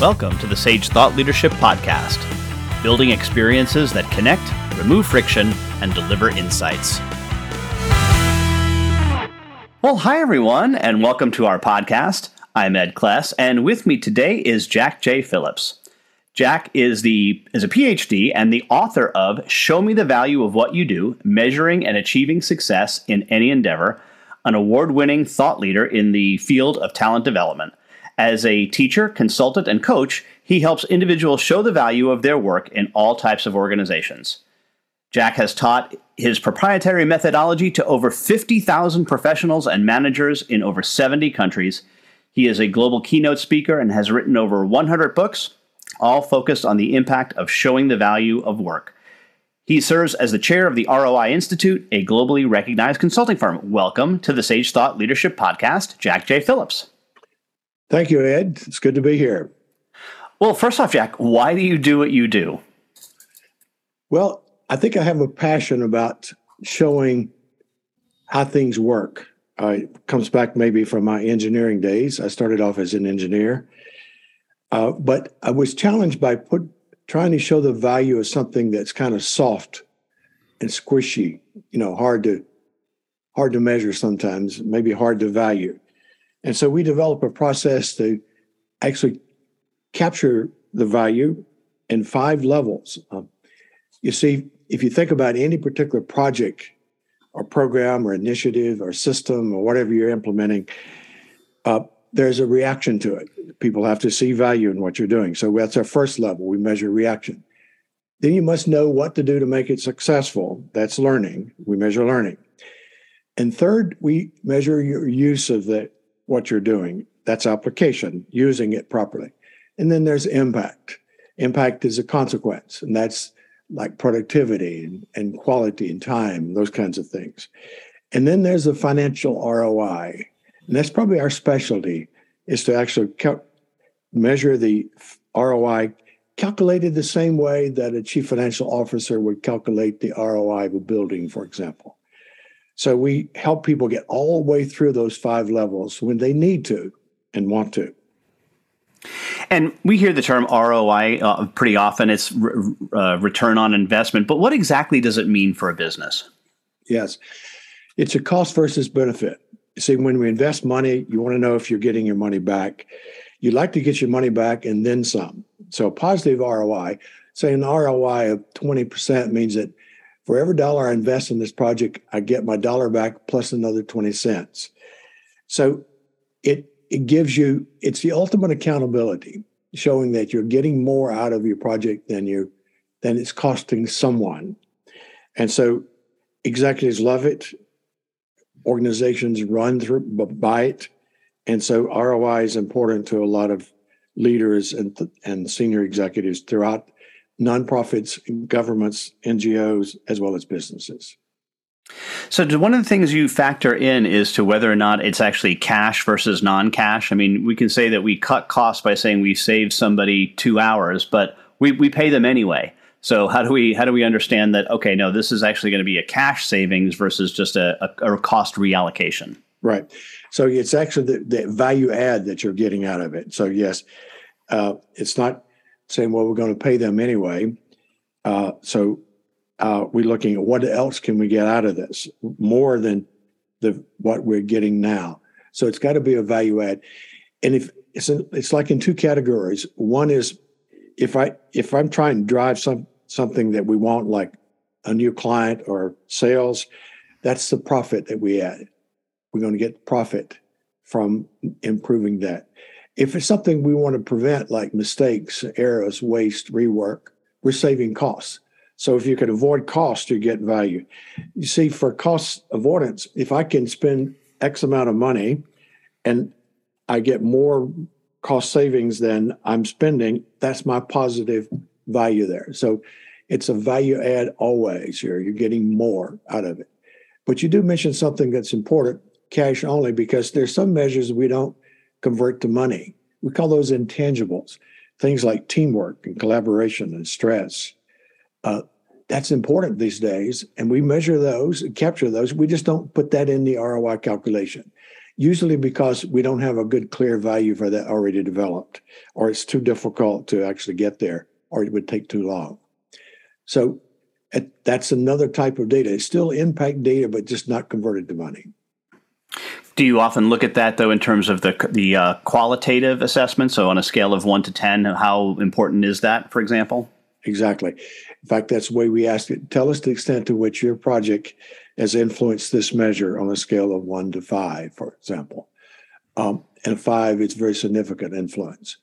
Welcome to the Sage Thought Leadership Podcast, building experiences that connect, remove friction, and deliver insights. Well, hi, everyone, and welcome to our podcast. I'm Ed Kless, and with me today is Jack J. Phillips. Jack is the is a PhD and the author of Show Me the Value of What You Do: Measuring and Achieving Success in Any Endeavor, an award-winning thought leader in the field of talent development. As a teacher, consultant, and coach, he helps individuals show the value of their work in all types of organizations. Jack has taught his proprietary methodology to over 50,000 professionals and managers in over 70 countries. He is a global keynote speaker and has written over 100 books, all focused on the impact of showing the value of work. He serves as the chair of the ROI Institute, a globally recognized consulting firm. Welcome to the Sage Thought Leadership Podcast, Jack J. Phillips. Thank you, Ed. It's good to be here. Well, first off, Jack, why do you do what you do? Well, I think I have a passion about showing how things work. Uh, it comes back maybe from my engineering days. I started off as an engineer, uh, but I was challenged by put, trying to show the value of something that's kind of soft and squishy. You know, hard to hard to measure sometimes, maybe hard to value. And so we develop a process to actually capture the value in five levels. Um, you see, if you think about any particular project or program or initiative or system or whatever you're implementing, uh, there's a reaction to it. People have to see value in what you're doing. So that's our first level. We measure reaction. Then you must know what to do to make it successful. That's learning. We measure learning. And third, we measure your use of the what you're doing. That's application, using it properly. And then there's impact. Impact is a consequence, and that's like productivity and, and quality and time, those kinds of things. And then there's the financial ROI. And that's probably our specialty is to actually cal- measure the ROI calculated the same way that a chief financial officer would calculate the ROI of a building, for example. So we help people get all the way through those five levels when they need to and want to. And we hear the term ROI uh, pretty often. It's re- uh, return on investment. But what exactly does it mean for a business? Yes, it's a cost versus benefit. See, when we invest money, you want to know if you're getting your money back. You'd like to get your money back and then some. So, positive ROI, say an ROI of 20% means that for every dollar I invest in this project, I get my dollar back plus another 20 cents. So it it gives you it's the ultimate accountability, showing that you're getting more out of your project than you than it's costing someone. And so executives love it. Organizations run through by it. And so ROI is important to a lot of leaders and, and senior executives throughout nonprofits, governments, NGOs, as well as businesses. So, one of the things you factor in is to whether or not it's actually cash versus non cash. I mean, we can say that we cut costs by saying we save somebody two hours, but we, we pay them anyway. So how do we how do we understand that? Okay, no, this is actually going to be a cash savings versus just a, a, a cost reallocation. Right. So it's actually the, the, value add that you're getting out of it. So yes, uh, it's not saying, well, we're going to pay them anyway. Uh, so uh, we're looking at what else can we get out of this more than the what we're getting now. So it's got to be a value add. And if it's it's like in two categories. One is if I if I'm trying to drive some something that we want, like a new client or sales, that's the profit that we add. We're going to get profit from improving that. If it's something we want to prevent, like mistakes, errors, waste, rework, we're saving costs. So if you can avoid cost, you get value. You see, for cost avoidance, if I can spend X amount of money and I get more cost savings than I'm spending, that's my positive value there. So it's a value add always here. You're getting more out of it. But you do mention something that's important cash only, because there's some measures we don't convert to money. We call those intangibles, things like teamwork and collaboration and stress. Uh, that's important these days, and we measure those capture those. We just don't put that in the ROI calculation. usually because we don't have a good, clear value for that already developed, or it's too difficult to actually get there, or it would take too long. So that's another type of data. It's still impact data, but just not converted to money. Do you often look at that though in terms of the the uh, qualitative assessment? So on a scale of one to ten, how important is that, for example? Exactly. In fact, that's the way we ask it. Tell us the extent to which your project has influenced this measure on a scale of one to five, for example. Um, and five, it's very significant influence.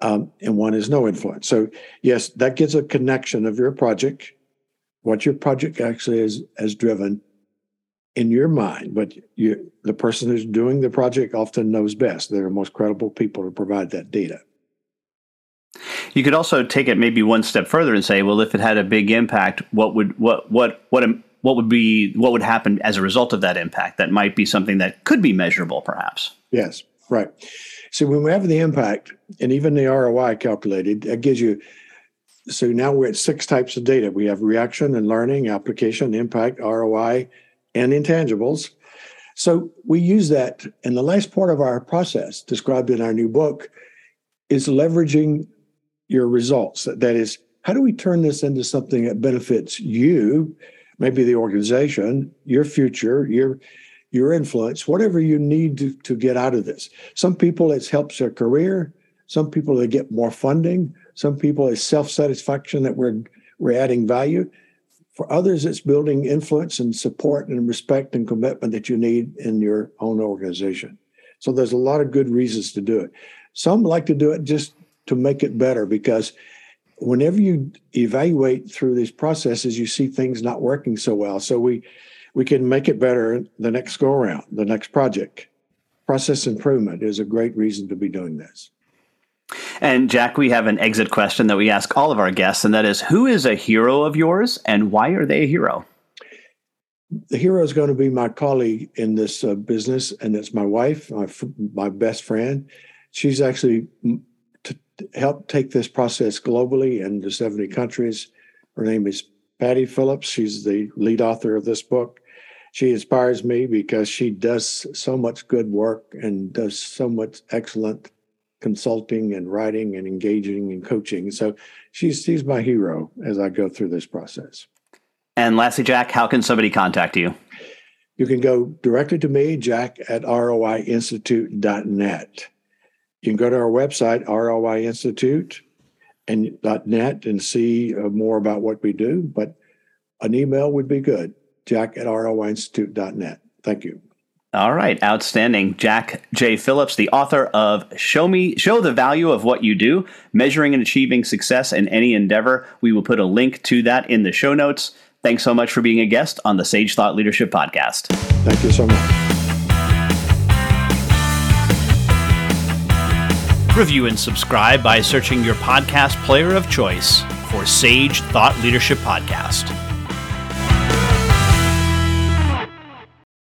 Um, and one is no influence. So, yes, that gives a connection of your project, what your project actually is, has driven in your mind. But you, the person who's doing the project often knows best. They're the most credible people to provide that data. You could also take it maybe one step further and say, well, if it had a big impact, what would what what what what would be what would happen as a result of that impact? That might be something that could be measurable, perhaps. Yes, right. So when we have the impact and even the ROI calculated, that gives you. So now we're at six types of data. We have reaction and learning, application, impact, ROI, and intangibles. So we use that. And the last part of our process, described in our new book, is leveraging your results. That is, how do we turn this into something that benefits you, maybe the organization, your future, your your influence, whatever you need to, to get out of this. Some people it helps their career. Some people they get more funding. Some people it's self-satisfaction that we're we're adding value. For others, it's building influence and support and respect and commitment that you need in your own organization. So there's a lot of good reasons to do it. Some like to do it just to make it better because whenever you evaluate through these processes, you see things not working so well. So we we can make it better the next go around, the next project. Process improvement is a great reason to be doing this. And Jack, we have an exit question that we ask all of our guests, and that is who is a hero of yours and why are they a hero? The hero is going to be my colleague in this uh, business, and it's my wife, my, my best friend. She's actually to help take this process globally into 70 countries. Her name is Patti Phillips. She's the lead author of this book. She inspires me because she does so much good work and does so much excellent consulting and writing and engaging and coaching. So she's she's my hero as I go through this process. And lastly, Jack, how can somebody contact you? You can go directly to me, jack at roiinstitute.net. You can go to our website, roiinstitute and .net and see uh, more about what we do, but an email would be good, jack at roiinstitute.net. Thank you. All right, outstanding. Jack J. Phillips, the author of Show Me Show the Value of What You Do, Measuring and Achieving Success in Any Endeavor. We will put a link to that in the show notes. Thanks so much for being a guest on the Sage Thought Leadership Podcast. Thank you so much. Review and subscribe by searching your podcast player of choice for Sage Thought Leadership Podcast.